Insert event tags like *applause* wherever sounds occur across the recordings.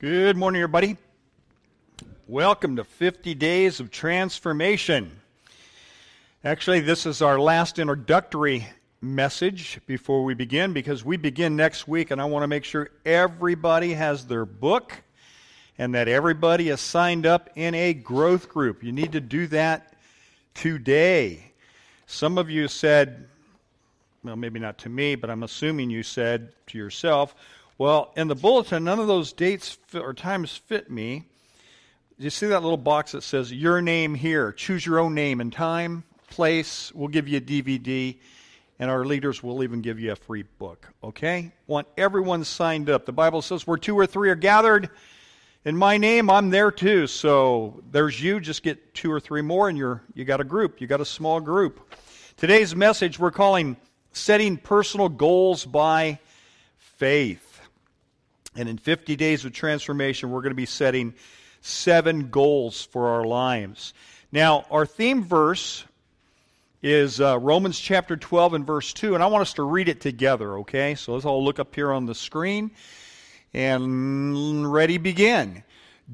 Good morning, everybody. Welcome to 50 Days of Transformation. Actually, this is our last introductory message before we begin because we begin next week, and I want to make sure everybody has their book and that everybody is signed up in a growth group. You need to do that today. Some of you said, well, maybe not to me, but I'm assuming you said to yourself, well, in the bulletin, none of those dates or times fit me. You see that little box that says your name here? Choose your own name and time, place. We'll give you a DVD, and our leaders will even give you a free book. Okay? Want everyone signed up. The Bible says where two or three are gathered in my name, I'm there too. So there's you. Just get two or three more, and you're you got a group. You got a small group. Today's message we're calling setting personal goals by faith. And in 50 days of transformation, we're going to be setting seven goals for our lives. Now, our theme verse is uh, Romans chapter 12 and verse 2, and I want us to read it together, okay? So let's all look up here on the screen and ready, begin.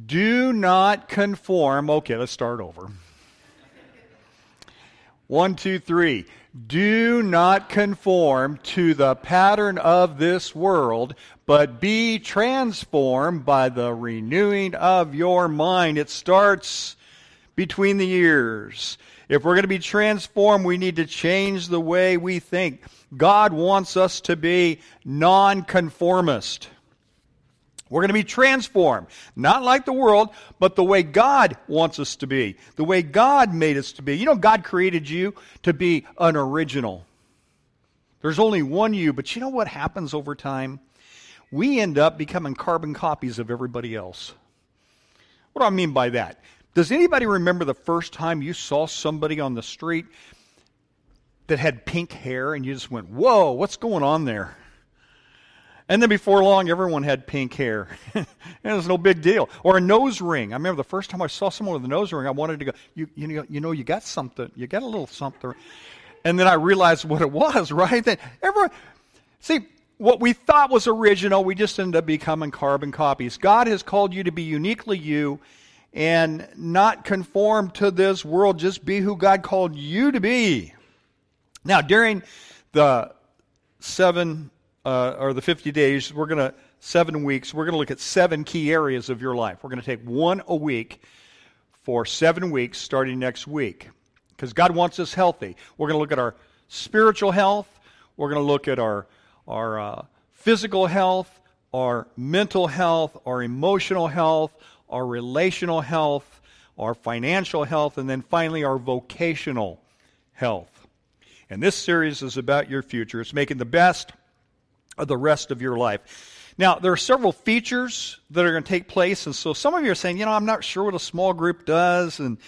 Do not conform. Okay, let's start over. One, two, three. Do not conform to the pattern of this world, but be transformed by the renewing of your mind. It starts between the ears. If we're going to be transformed, we need to change the way we think. God wants us to be nonconformist. We're going to be transformed, not like the world, but the way God wants us to be, the way God made us to be. You know, God created you to be an original. There's only one you, but you know what happens over time? We end up becoming carbon copies of everybody else. What do I mean by that? Does anybody remember the first time you saw somebody on the street that had pink hair and you just went, whoa, what's going on there? And then before long, everyone had pink hair. and *laughs* it was no big deal. Or a nose ring. I remember the first time I saw someone with a nose ring, I wanted to go, you, you, know, you know, you got something. You got a little something. And then I realized what it was, *laughs* right? Then everyone, see, what we thought was original, we just ended up becoming carbon copies. God has called you to be uniquely you and not conform to this world. Just be who God called you to be. Now, during the seven uh, or the 50 days, we're going to, seven weeks, we're going to look at seven key areas of your life. We're going to take one a week for seven weeks starting next week because God wants us healthy. We're going to look at our spiritual health, we're going to look at our, our uh, physical health, our mental health, our emotional health, our relational health, our financial health, and then finally our vocational health. And this series is about your future. It's making the best the rest of your life. Now, there are several features that are going to take place, and so some of you are saying, you know, I'm not sure what a small group does, and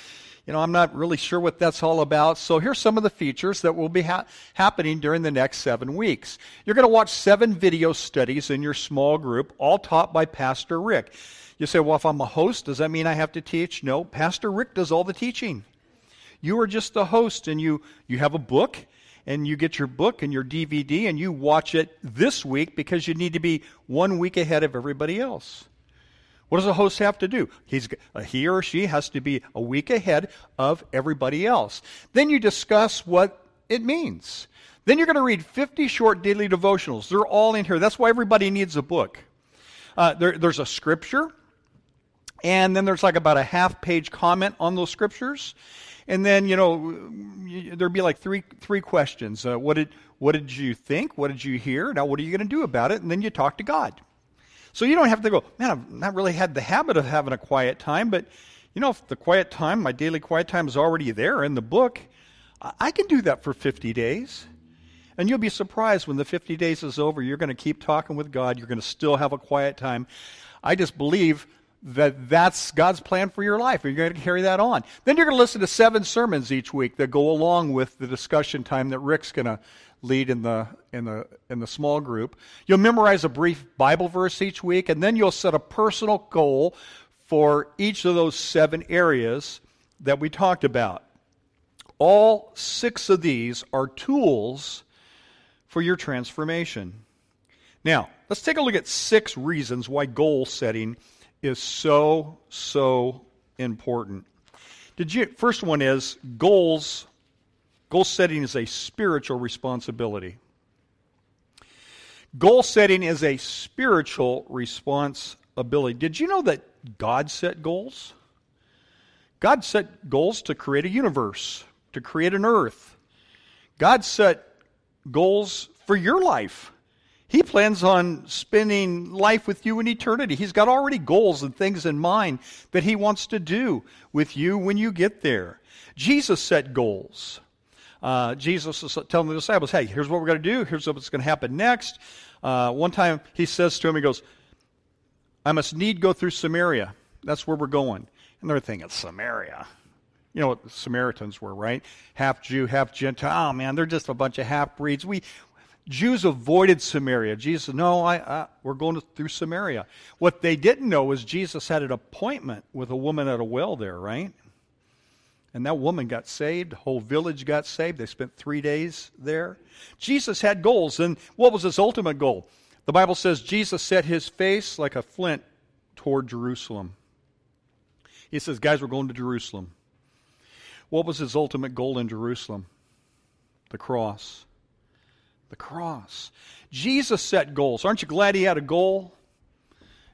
you know, I'm not really sure what that's all about. So here's some of the features that will be ha- happening during the next seven weeks. You're going to watch seven video studies in your small group, all taught by Pastor Rick. You say, well, if I'm a host, does that mean I have to teach? No, Pastor Rick does all the teaching. You are just the host, and you, you have a book, and you get your book and your DVD and you watch it this week because you need to be one week ahead of everybody else. What does a host have to do? He's, uh, he or she has to be a week ahead of everybody else. Then you discuss what it means. Then you're going to read 50 short daily devotionals. They're all in here. That's why everybody needs a book. Uh, there, there's a scripture, and then there's like about a half page comment on those scriptures. And then, you know, there'd be like three three questions. Uh, what did what did you think? What did you hear? Now, what are you going to do about it? And then you talk to God. So you don't have to go, man, I've not really had the habit of having a quiet time, but you know, if the quiet time, my daily quiet time is already there in the book, I can do that for 50 days. And you'll be surprised when the 50 days is over, you're going to keep talking with God. You're going to still have a quiet time. I just believe that that's God's plan for your life. You're going to carry that on. Then you're going to listen to seven sermons each week that go along with the discussion time that Rick's going to lead in the in the in the small group. You'll memorize a brief Bible verse each week and then you'll set a personal goal for each of those seven areas that we talked about. All six of these are tools for your transformation. Now, let's take a look at six reasons why goal setting is so, so important. Did you, first one is goals. Goal setting is a spiritual responsibility. Goal setting is a spiritual responsibility. Did you know that God set goals? God set goals to create a universe, to create an earth. God set goals for your life. He plans on spending life with you in eternity. He's got already goals and things in mind that he wants to do with you when you get there. Jesus set goals. Uh, Jesus is telling the disciples, hey, here's what we're going to do. Here's what's going to happen next. Uh, one time he says to him, he goes, I must need go through Samaria. That's where we're going. And they're thinking, Samaria. You know what the Samaritans were, right? Half Jew, half Gentile. Oh, man, they're just a bunch of half breeds. We, Jews avoided Samaria. Jesus said, No, I, I, we're going through Samaria. What they didn't know was Jesus had an appointment with a woman at a well there, right? And that woman got saved. The whole village got saved. They spent three days there. Jesus had goals. And what was his ultimate goal? The Bible says Jesus set his face like a flint toward Jerusalem. He says, Guys, we're going to Jerusalem. What was his ultimate goal in Jerusalem? The cross. The cross. Jesus set goals. Aren't you glad he had a goal?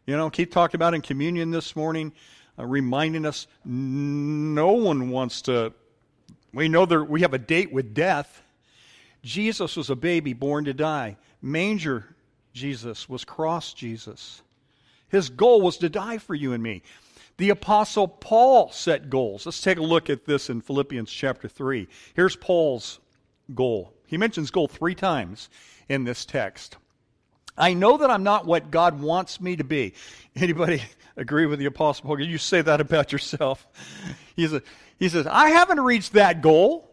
You know, keep talking about in communion this morning uh, reminding us no one wants to. We know that we have a date with death. Jesus was a baby born to die. Manger Jesus was cross Jesus. His goal was to die for you and me. The Apostle Paul set goals. Let's take a look at this in Philippians chapter 3. Here's Paul's goal. He mentions goal three times in this text. I know that I'm not what God wants me to be. Anybody *laughs* agree with the Apostle Paul? You say that about yourself. *laughs* He says, he says, I haven't reached that goal.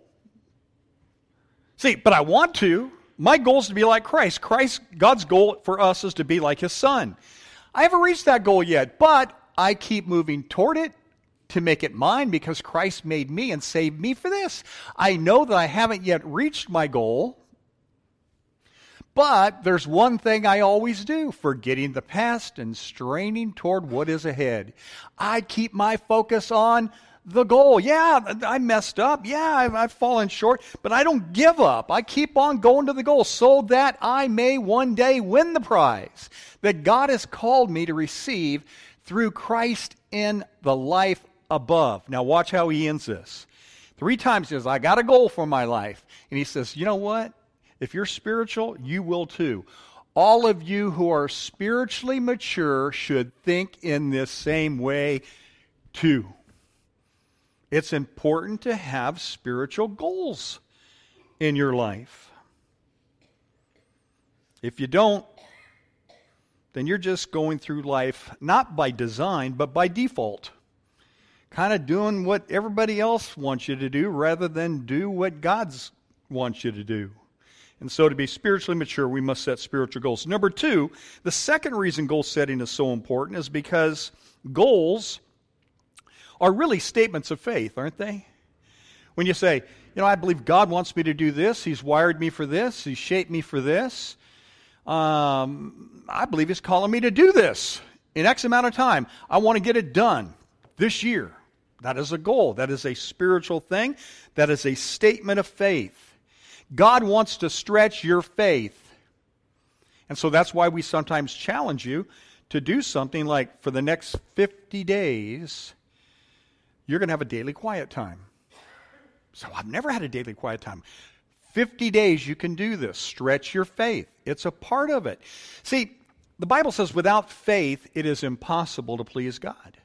See, but I want to. My goal is to be like Christ. Christ, God's goal for us is to be like his son. I haven't reached that goal yet, but I keep moving toward it to make it mine because Christ made me and saved me for this. I know that I haven't yet reached my goal, but there's one thing I always do forgetting the past and straining toward what is ahead. I keep my focus on the goal. Yeah, I messed up. Yeah, I've, I've, fallen short, but I don't give up. I keep on going to the goal so that I may one day win the prize that God has called me to receive through Christ in the life above. Now, watch how he ends this. Three times he says, I got a goal for my life. And he says, You know what? If you're spiritual, you will too. All of you who are spiritually mature should think in this same way too. It's important to have spiritual goals in your life. If you don't, then you're just going through life not by design, but by default. Kind of doing what everybody else wants you to do rather than do what God wants you to do. And so, to be spiritually mature, we must set spiritual goals. Number two, the second reason goal setting is so important is because goals are really statements of faith, aren't they? When you say, you know, I believe God wants me to do this, He's wired me for this, He's shaped me for this, um, I believe He's calling me to do this in X amount of time. I want to get it done this year. That is a goal. That is a spiritual thing. That is a statement of faith. God wants to stretch your faith. And so that's why we sometimes challenge you to do something like for the next 50 days, you're going to have a daily quiet time. So I've never had a daily quiet time. 50 days you can do this. Stretch your faith. It's a part of it. See, the Bible says without faith, it is impossible to please God.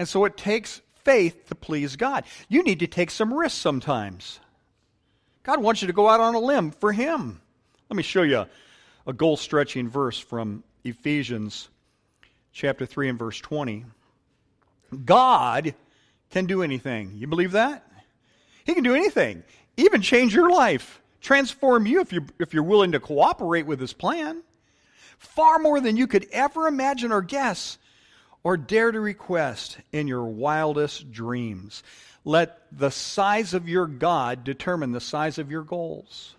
And so it takes faith to please God. You need to take some risks sometimes. God wants you to go out on a limb for Him. Let me show you a goal stretching verse from Ephesians chapter 3 and verse 20. God can do anything. You believe that? He can do anything, even change your life, transform you if you're, if you're willing to cooperate with His plan. Far more than you could ever imagine or guess or dare to request in your wildest dreams. Let the size of your God determine the size of your goals.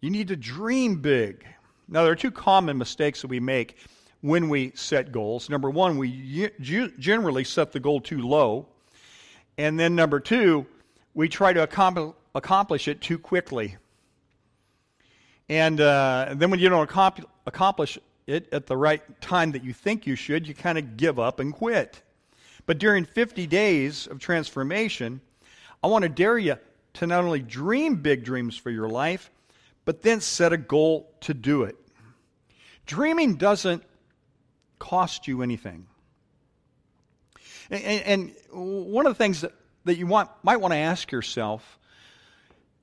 You need to dream big. Now, there are two common mistakes that we make when we set goals. Number one, we generally set the goal too low. And then number two, we try to accomplish it too quickly. And uh, then when you don't accomplish it at the right time that you think you should, you kind of give up and quit. But during 50 days of transformation, I want to dare you to not only dream big dreams for your life, but then set a goal to do it. Dreaming doesn't cost you anything. And, and one of the things that, that you want, might want to ask yourself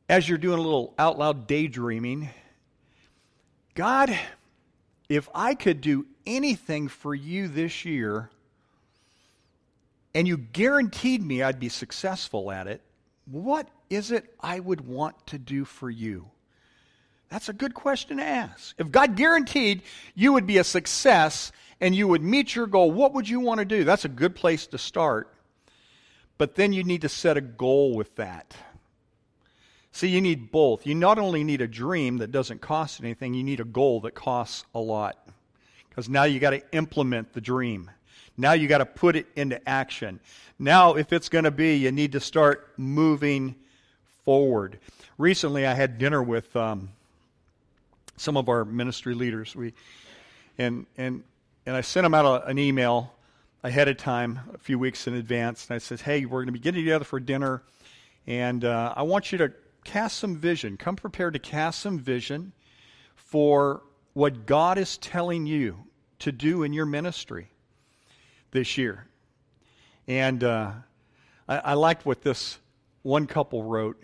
as you're doing a little out loud daydreaming God, if I could do anything for you this year, and you guaranteed me I'd be successful at it, what is it I would want to do for you? That's a good question to ask. If God guaranteed you would be a success and you would meet your goal, what would you want to do? That's a good place to start. But then you need to set a goal with that. See, you need both. You not only need a dream that doesn't cost anything, you need a goal that costs a lot. Because now you got to implement the dream. Now you got to put it into action. Now, if it's going to be, you need to start moving forward. Recently, I had dinner with um, some of our ministry leaders. We and and and I sent them out a, an email ahead of time, a few weeks in advance, and I said, "Hey, we're going to be getting together for dinner, and uh, I want you to cast some vision. Come prepared to cast some vision for what God is telling you to do in your ministry this year. And uh, I, I liked what this one couple wrote.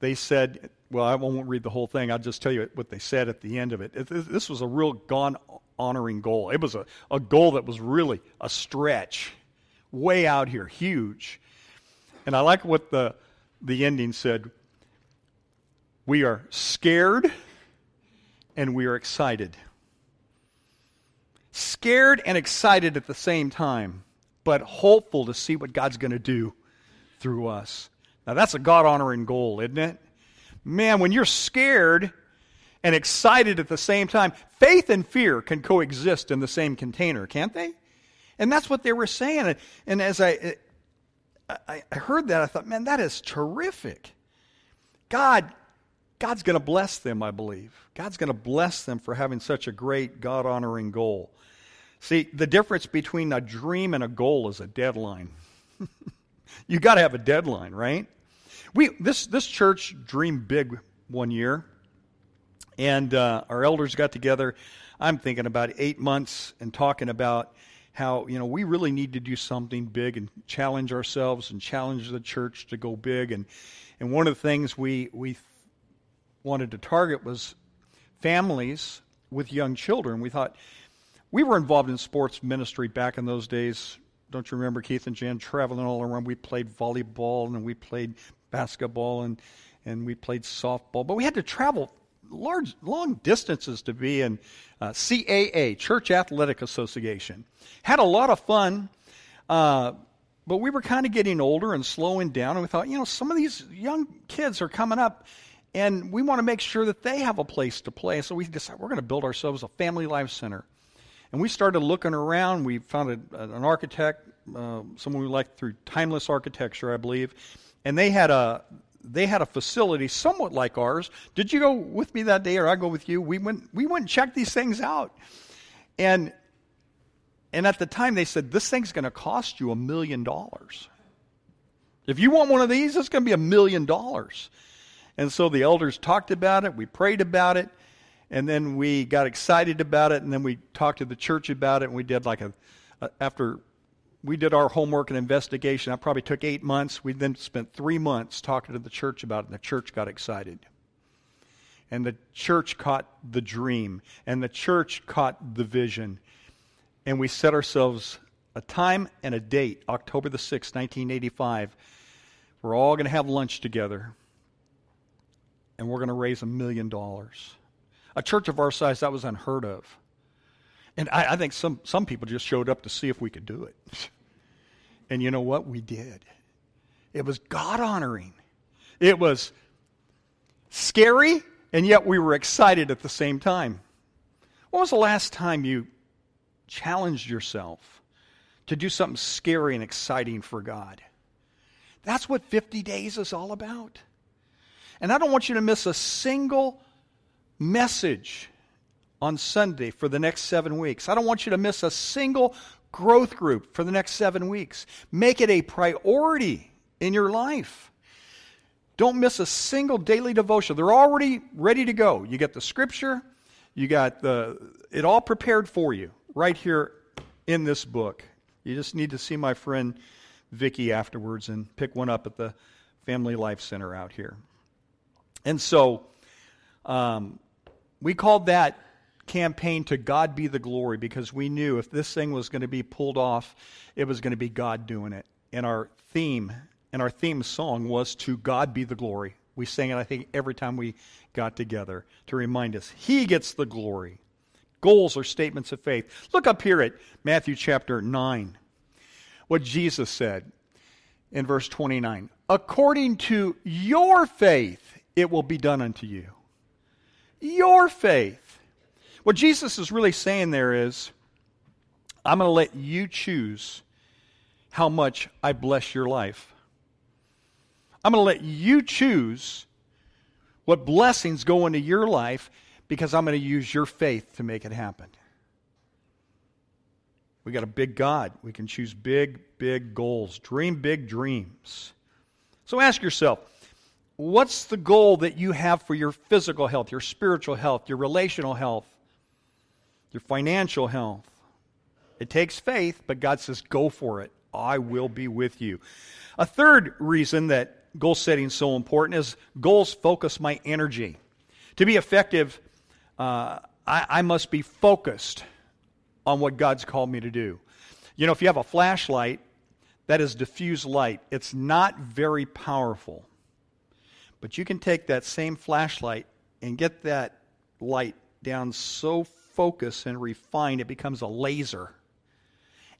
They said, well, I won't read the whole thing. I'll just tell you what they said at the end of it. This was a real God honoring goal. It was a, a goal that was really a stretch, way out here, huge. And I like what the, the ending said we are scared and we are excited. Scared and excited at the same time, but hopeful to see what God's going to do through us. Now, that's a God honoring goal, isn't it? Man, when you're scared and excited at the same time, faith and fear can coexist in the same container, can't they? And that's what they were saying. And as I, I heard that, I thought, man, that is terrific. God God's going to bless them, I believe. God's going to bless them for having such a great God honoring goal. See, the difference between a dream and a goal is a deadline. *laughs* you got to have a deadline, right? We this this church dreamed big one year, and uh, our elders got together. I'm thinking about eight months and talking about how you know we really need to do something big and challenge ourselves and challenge the church to go big. And and one of the things we we wanted to target was families with young children. We thought we were involved in sports ministry back in those days. Don't you remember Keith and Jan traveling all around? We played volleyball and we played basketball and and we played softball, but we had to travel large long distances to be in uh, CAA Church Athletic Association. Had a lot of fun. Uh, but we were kind of getting older and slowing down, and we thought, you know, some of these young kids are coming up and we want to make sure that they have a place to play. So we decided we're going to build ourselves a family life center. And we started looking around. We found a, an architect, uh, someone we liked through Timeless Architecture, I believe, and they had a they had a facility somewhat like ours. Did you go with me that day, or I go with you? We went we went and checked these things out, and and at the time they said this thing's going to cost you a million dollars. If you want one of these, it's going to be a million dollars. And so the elders talked about it, we prayed about it, and then we got excited about it, and then we talked to the church about it, and we did like a, a after we did our homework and investigation. I probably took eight months. We then spent three months talking to the church about it, and the church got excited. And the church caught the dream, and the church caught the vision. And we set ourselves a time and a date, October the 6th, 1985. We're all going to have lunch together and we're going to raise a million dollars. A church of our size, that was unheard of. And I, I, think some, some people just showed up to see if we could do it. *laughs* and you know what? We did. It was God honoring. It was scary, and yet we were excited at the same time. When was the last time you challenged yourself to do something scary and exciting for God. That's what 50 days is all about. And I don't want you to miss a single message on Sunday for the next seven weeks. I don't want you to miss a single growth group for the next seven weeks. Make it a priority in your life. Don't miss a single daily devotion. They're already ready to go. You get the scripture, you got the it all prepared for you right here in this book. You just need to see my friend Vicky afterwards and pick one up at the Family Life Center out here. And so um, we called that campaign to God be the glory because we knew if this thing was going to be pulled off, it was going to be God doing it. And our theme and our theme song was to God be the glory. We sang it, I think, every time we got together to remind us He gets the glory. Goals are statements of faith. Look up here at Matthew chapter 9, what Jesus said in verse 29 According to your faith, it will be done unto you. Your faith. What Jesus is really saying there is, I'm going to let you choose how much I bless your life. I'm going to let you choose what blessings go into your life because I'm going to use your faith to make it happen. We got a big God. We can choose big, big goals, dream big dreams. So ask yourself what's the goal that you have for your physical health, your spiritual health, your relational health, your financial health? It takes faith, but God says, go for it. I will be with you. A third reason that goal setting is so important is goals focus my energy. To be effective, uh, I, I must be focused on what God's called me to do. You know, if you have a flashlight, that is diffuse light. It's not very powerful. But you can take that same flashlight and get that light down so focused and refined it becomes a laser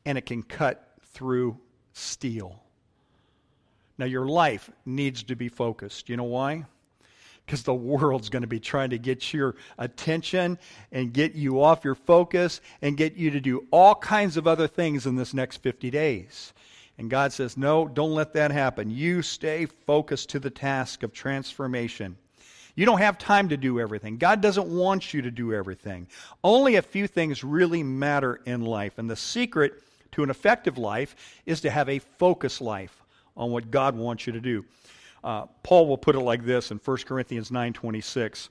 and it can cut through steel. Now, your life needs to be focused. You know why? Because the world's going to be trying to get your attention and get you off your focus and get you to do all kinds of other things in this next 50 days. And God says, No, don't let that happen. You stay focused to the task of transformation. You don't have time to do everything. God doesn't want you to do everything. Only a few things really matter in life. And the secret to an effective life is to have a focused life on what God wants you to do. Uh, Paul will put it like this in 1 Corinthians 9:26.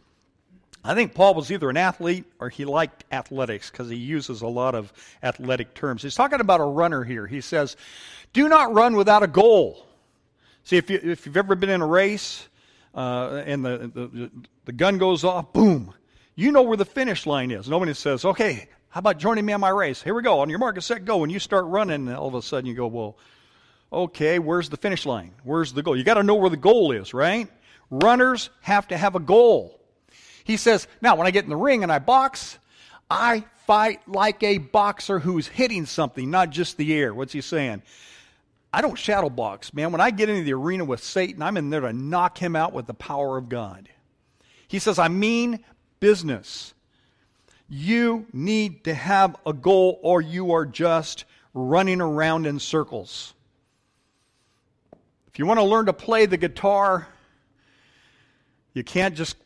I think Paul was either an athlete or he liked athletics because he uses a lot of athletic terms. He's talking about a runner here. He says, "Do not run without a goal." See, if, you, if you've ever been in a race uh, and the, the, the gun goes off, boom, you know where the finish line is. Nobody says, "Okay, how about joining me on my race? Here we go. On your mark, set, go." And you start running, and all of a sudden you go, "Well." okay, where's the finish line? Where's the goal? You got to know where the goal is, right? Runners have to have a goal. He says, now when I get in the ring and I box, I fight like a boxer who's hitting something, not just the air. What's he saying? I don't shadow box, man. When I get into the arena with Satan, I'm in there to knock him out with the power of God. He says, I mean business. You need to have a goal or you are just running around in circles. If you want to learn to play the guitar, you can't just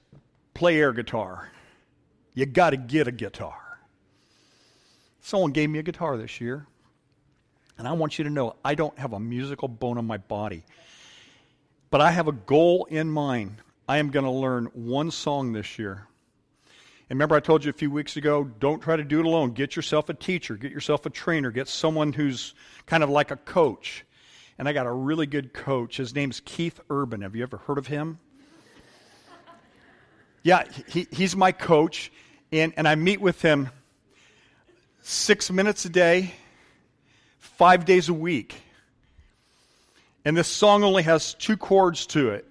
play air guitar. You got to get a guitar. Someone gave me a guitar this year, and I want you to know I don't have a musical bone in my body. But I have a goal in mind. I am going to learn one song this year. And remember, I told you a few weeks ago don't try to do it alone. Get yourself a teacher, get yourself a trainer, get someone who's kind of like a coach and I got a really good coach. His name's Keith Urban. Have you ever heard of him? Yeah, he, he's my coach, and, and I meet with him six minutes a day, five days a week. And this song only has two chords to it.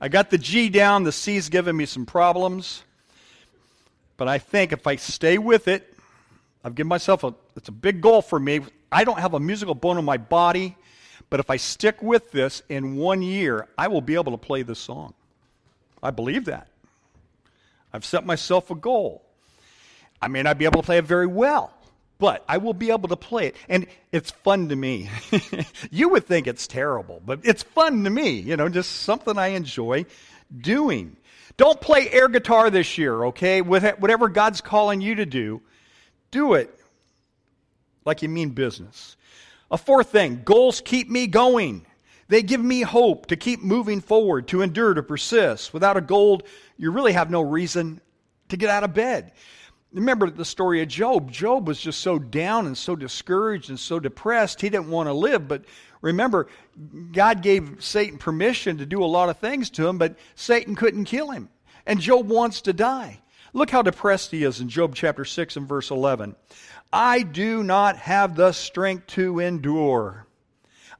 I got the G down, the C's giving me some problems. But I think if I stay with it, I've given myself a, it's a big goal for me. I don't have a musical bone in my body, but if I stick with this in one year, I will be able to play this song. I believe that. I've set myself a goal. I may not be able to play it very well, but I will be able to play it. And it's fun to me. *laughs* you would think it's terrible, but it's fun to me. You know, just something I enjoy doing. Don't play air guitar this year, okay? With whatever God's calling you to do, do it like you mean business. A fourth thing goals keep me going. They give me hope to keep moving forward, to endure, to persist. Without a goal, you really have no reason to get out of bed. Remember the story of Job. Job was just so down and so discouraged and so depressed, he didn't want to live. But remember, God gave Satan permission to do a lot of things to him, but Satan couldn't kill him. And Job wants to die. Look how depressed he is in Job chapter 6 and verse 11. I do not have the strength to endure.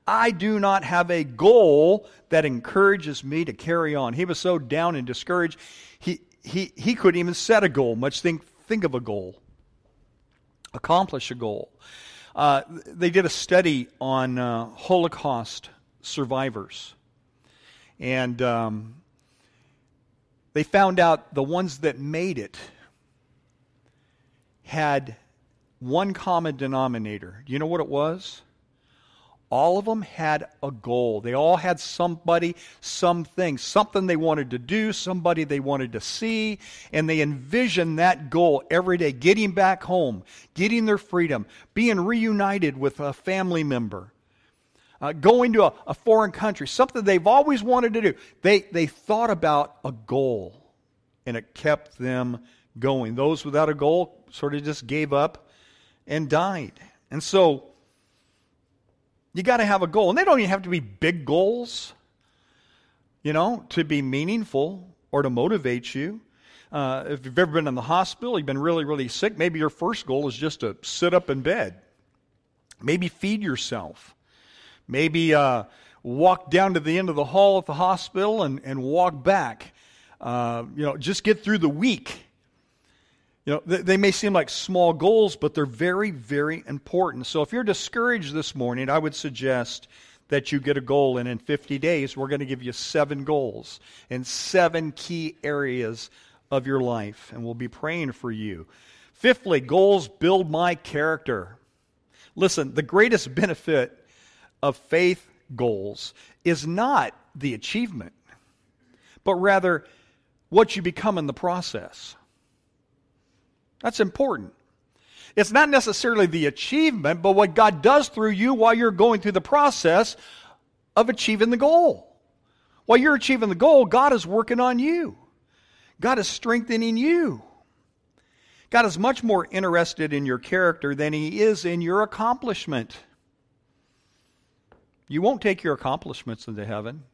I do not have a goal that encourages me to carry on. He was so down and discouraged, he, he, he couldn't even set a goal, much think, think of a goal, accomplish a goal. Uh, they did a study on uh, Holocaust survivors. And um, they found out the ones that made it had one common denominator. Do you know what it was? All of them had a goal. They all had somebody, something, something they wanted to do, somebody they wanted to see, and they envisioned that goal every day getting back home, getting their freedom, being reunited with a family member, uh, going to a, a foreign country, something they've always wanted to do. They, they thought about a goal, and it kept them going. Those without a goal sort of just gave up and died. And so, you got to have a goal. And they don't even have to be big goals, you know, to be meaningful or to motivate you. Uh, if you've ever been in the hospital, you've been really, really sick, maybe your first goal is just to sit up in bed. Maybe feed yourself. Maybe uh, walk down to the end of the hall at the hospital and, and walk back. Uh, you know, just get through the week you know, they, they may seem like small goals, but they're very, very important. So if you're discouraged this morning, I would suggest that you get a goal. And in 50 days, we're going to give you seven goals in seven key areas of your life. And we'll be praying for you. Fifthly, goals build my character. Listen, the greatest *laughs* benefit of faith goals is not the achievement, but rather what you become in the process. That's important. It's not necessarily the achievement, but what God does through you while you're going through the process of achieving the goal. While you're achieving the goal, God is working on you. God is strengthening you. God is much more interested in your character than He is in your accomplishment. You won't take your accomplishments into heaven,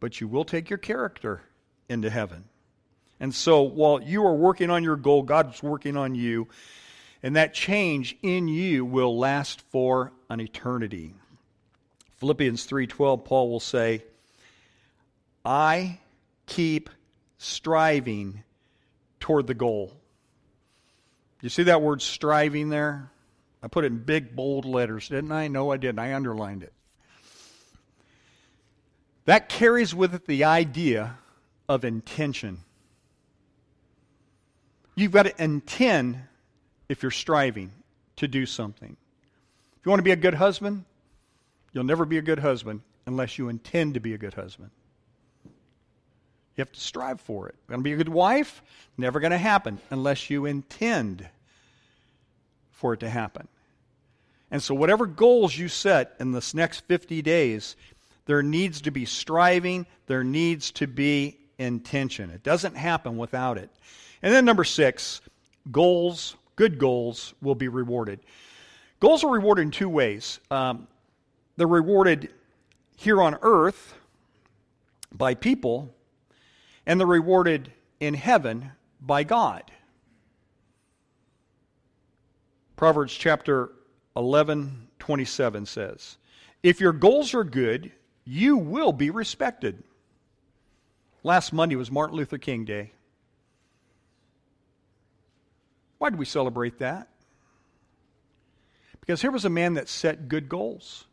but you will take your character into heaven. And so while you are working on your goal, God's working on you. And that change in you will last for an eternity. Philippians 3:12 Paul will say, "I keep striving toward the goal." You see that word striving there? I put it in big bold letters, didn't I? No, I didn't. I underlined it. That carries with it the idea of intention. You've got to intend if you're striving to do something. If you want to be a good husband, you'll never be a good husband unless you intend to be a good husband. You have to strive for it. Going to be a good wife? Never going to happen unless you intend for it to happen. And so, whatever goals you set in this next 50 days, there needs to be striving, there needs to be intention. It doesn't happen without it. And then number six, goals, good goals, will be rewarded. Goals are rewarded in two ways. Um, they're rewarded here on earth by people, and they're rewarded in heaven by God. Proverbs chapter 11, 27 says, If your goals are good, you will be respected. Last Monday was Martin Luther King Day. Why do we celebrate that? Because here was a man that set good goals,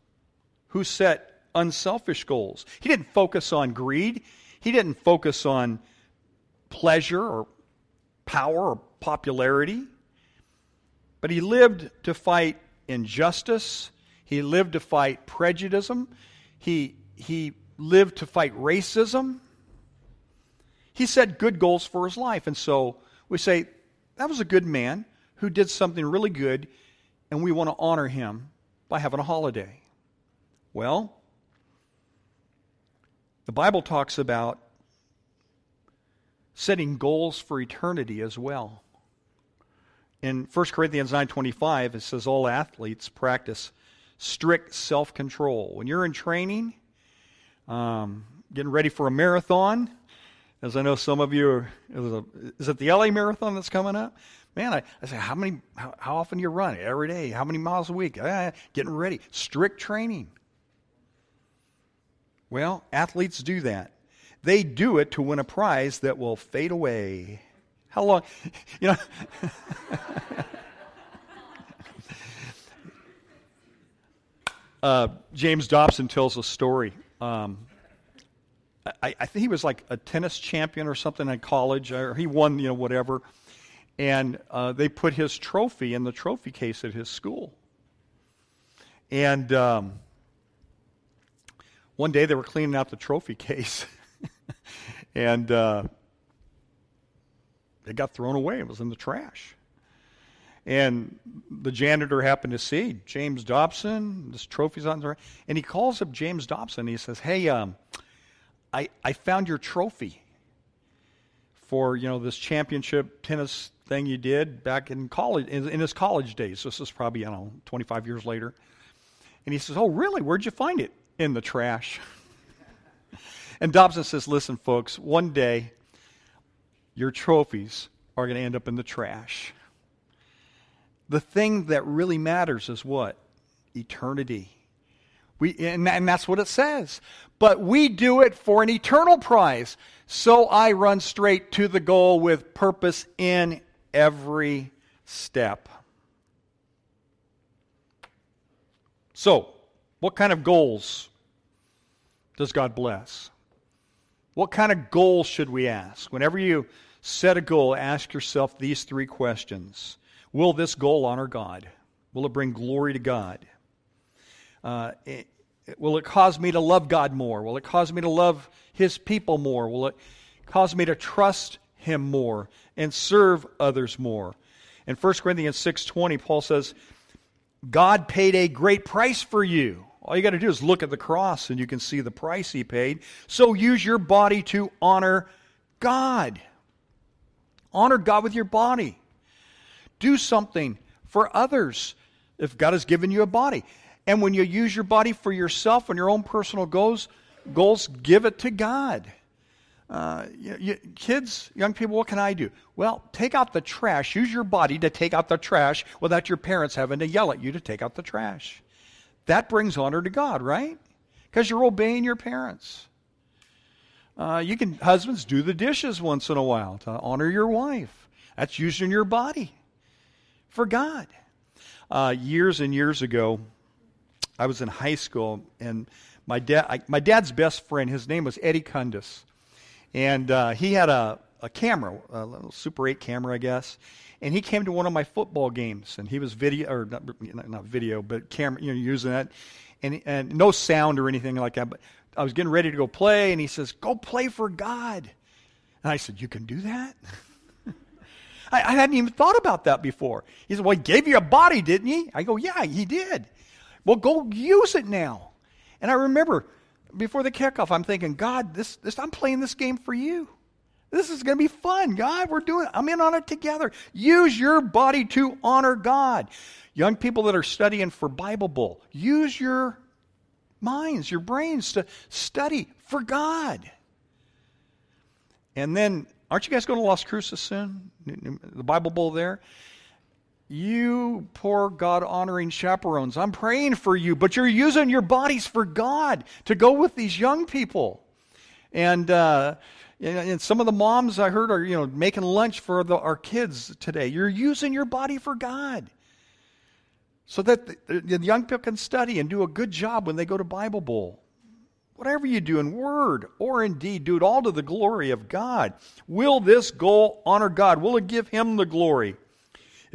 who set unselfish goals. He didn't focus on greed, he didn't focus on pleasure or power or popularity, But he lived to fight injustice. He lived to fight prejudice. He, he lived to fight racism. He set good goals for his life. And so we say, that was a good man who did something really good, and we want to honor him by having a holiday. Well, the Bible talks about setting goals for eternity as well. In 1 Corinthians 9:25 it says all athletes practice strict self-control. When you're in training, um, getting ready for a marathon, as I know some of you are, is it the LA Marathon that's coming up? Man, I, I say, how many, how, how, often do you run? Every day. How many miles a week? Ah, getting ready. Strict training. Well, athletes do that. They do it to win a prize that will fade away. How long? *laughs* You know. *laughs* uh, James Dobson tells a story. Um, I, I, think he was like a tennis champion or something in college, or he won, you know, whatever. And uh, they put his trophy in the trophy case at his school. And um, one day they were cleaning out the trophy case, *laughs* and uh, it got thrown away. It was in the trash. And the janitor happened to see James Dobson, this trophy's on there, and he calls up James Dobson. And he says, "Hey, um, I I found your trophy for you know this championship tennis thing you did back in college in, in his college days. This is probably I don't know 25 years later." And he says, "Oh, really? Where'd you find it?" In the trash. *laughs* and Dobson says, "Listen, folks, one day your trophies are going to end up in the trash. The thing that really matters is what? Eternity. We, and, and that's what it says. But we do it for an eternal prize. So I run straight to the goal with purpose in every step. So, what kind of goals does God bless? What kind of goals should we ask? Whenever you set a goal, ask yourself these three questions Will this goal honor God? Will it bring glory to God? Uh, it, will it cause me to love God more? Will it cause me to love His people more? Will it cause me to trust Him more and serve others more? In 1 Corinthians 6:20, Paul says, God paid a great price for you. All you got to do is look at the cross and you can see the price he paid. So use your body to honor God. Honor God with your body. Do something for others if God has given you a body. And when you use your body for yourself and your own personal goals, goals give it to God. Uh, you, you, kids, young people, what can I do? Well, take out the trash. Use your body to take out the trash without your parents having to yell at you to take out the trash. That brings honor to God, right? Because you're obeying your parents. Uh, you can, husbands, do the dishes once in a while to honor your wife. That's using your body for God. Uh, years and years ago, I was in high school, and my dad, my dad's best friend, his name was Eddie Cundis, and uh, he had a, a camera, a little Super 8 camera, I guess, and he came to one of my football games, and he was video or not, not video, but camera, you know, using that, and, and no sound or anything like that, but I was getting ready to go play, and he says, Go play for God. And I said, You can do that? *laughs* I, I, hadn't even thought about that before. He said, Well, he gave you a body, didn't he? I go, Yeah, he did. Well, go use it now. And I remember before the kickoff, I'm thinking, God, this, this I'm playing this game for you. This is going to be fun. God, we're doing I'm in on it together. Use your body to honor God. Young people that are studying for Bible Bowl, use your minds, your brains to study for God. And then, aren't you guys going to Las Cruces soon? The Bible Bowl there? You poor God honoring chaperones, I'm praying for you, but you're using your bodies for God to go with these young people. And, uh, and some of the moms I heard are you know making lunch for the, our kids today. You're using your body for God so that the, the young people can study and do a good job when they go to Bible Bowl. Whatever you do in word or in deed, do it all to the glory of God. Will this goal honor God? Will it give Him the glory?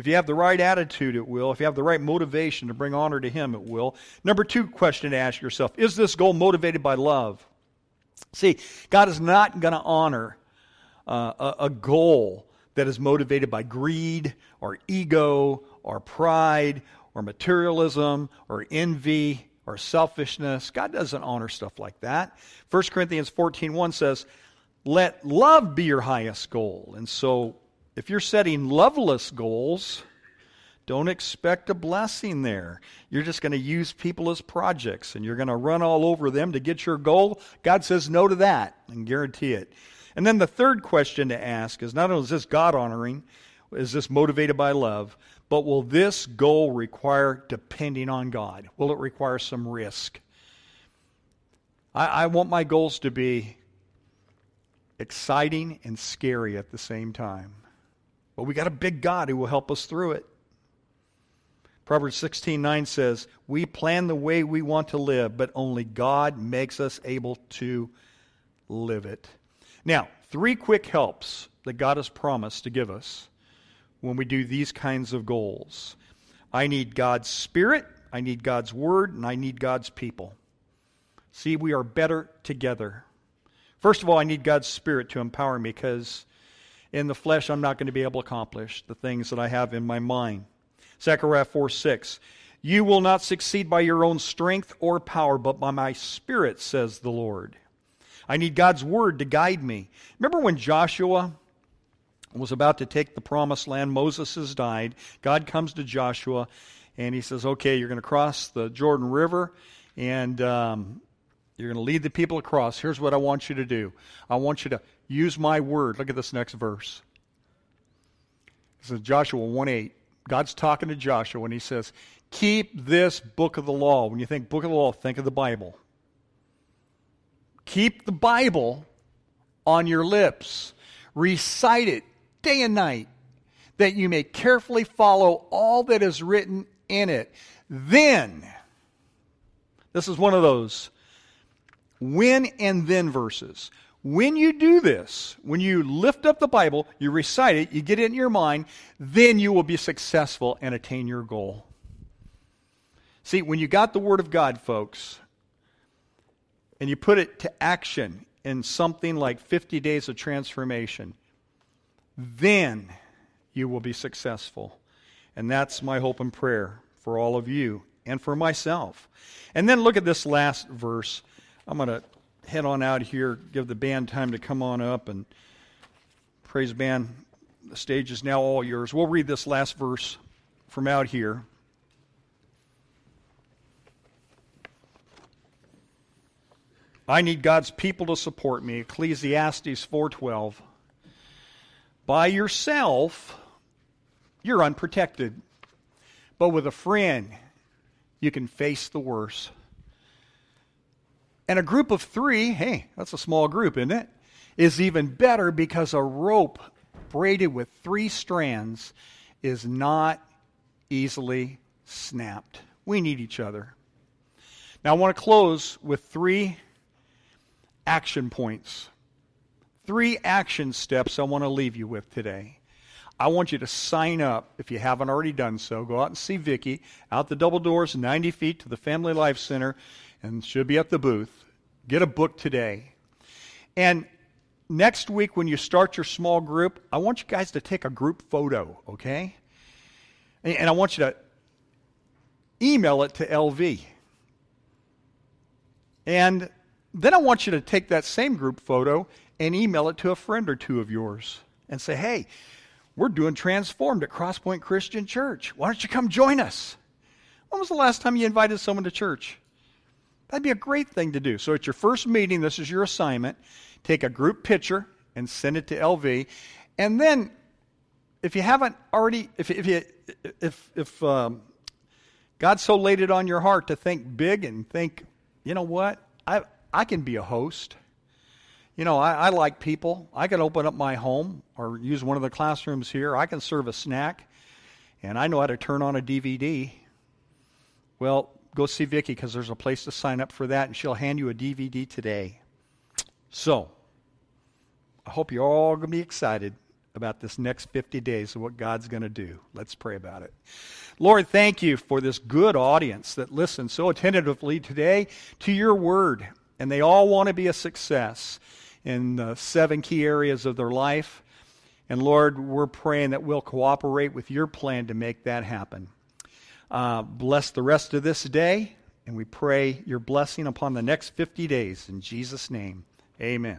If you have the right attitude, it will. If you have the right motivation to bring honor to Him, it will. Number two question to ask yourself Is this goal motivated by love? See, God is not going to honor uh, a, a goal that is motivated by greed or ego or pride or materialism or envy or selfishness. God doesn't honor stuff like that. 1 Corinthians 14:1 says, "Let love be your highest goal." And so if you're setting loveless goals, don't expect a blessing there. You're just going to use people as projects and you're going to run all over them to get your goal. God says no to that and guarantee it. And then the third question to ask is not only is this God honoring, is this motivated by love, but will this goal require depending on God? Will it require some risk? I, I want my goals to be exciting and scary at the same time. But we got a big God who will help us through it. Proverbs 16:9 says, "We plan the way we want to live, but only God makes us able to live it." Now, three quick helps that God has promised to give us when we do these kinds of goals. I need God's Spirit, I need God's Word, and I need God's people. See, we are better together. First of all, I need God's Spirit to empower me because in the flesh I'm not going to be able to accomplish the things that I have in my mind. Zechariah 4 6. You will not succeed by your own strength or power, but by my Spirit, says the Lord. I need God's word to guide me. Remember when Joshua was about to take the promised land? Moses has died. God comes to Joshua and he says, Okay, you're going to cross the Jordan River and um, you're going to lead the people across. Here's what I want you to do I want you to use my word. Look at this next verse. This is Joshua 1 8. God's talking to Joshua and he says, Keep this book of the law. When you think book of the law, think of the Bible. Keep the Bible on your lips. Recite it day and night, that you may carefully follow all that is written in it. Then, this is one of those when and then verses. When you do this, when you lift up the Bible, you recite it, you get it in your mind, then you will be successful and attain your goal. See, when you got the Word of God, folks, and you put it to action in something like 50 days of transformation, then you will be successful. And that's my hope and prayer for all of you and for myself. And then look at this last verse. I'm going to head on out here, give the band time to come on up, and praise band, the stage is now all yours. We'll read this last verse from out here. I need God's people to support me. Ecclesiastes 4:12. By yourself, you're unprotected. But with a friend, you can face the worst. And a group of three, hey, that's a small group, isn't it? Is even better because a rope braided with three strands is not easily snapped. We need each other. Now, I want to close with three action points. Three action steps I want to leave you with today. I want you to sign up if you haven't already done so. Go out and see Vicki out the double doors, 90 feet to the Family Life Center, and she'll be at the booth. Get a book today. And next week, when you start your small group, I want you guys to take a group photo, okay? And I want you to email it to LV. And then I want you to take that same group photo and email it to a friend or two of yours and say, hey, we're doing Transformed at Crosspoint Christian Church. Why don't you come join us? When was the last time you invited someone to church? That'd be a great thing to do. So at your first meeting, this is your assignment. Take a group picture and send it to LV. And then, if you haven't already, if, if, you, if, if um, God so laid it on your heart to think big and think, you know what, I, I can be a host. You know, I, I, like people. I can open up my home or use one of the classrooms here. I can serve a snack, and I know how to turn on a DVD. Well, go see Vicki because there's a place to sign up for that, and she'll hand you a DVD today. So, I hope you're all going to be excited about this next 50 days of what God's going to do. Let's pray about it. Lord, thank you for this good audience that listens so attentively today to your word. And they all want to be a success in the seven key areas of their life. And Lord, we're praying that we'll cooperate with your plan to make that happen. Uh, bless the rest of this day, and we pray your blessing upon the next 50 days. In Jesus' name, amen.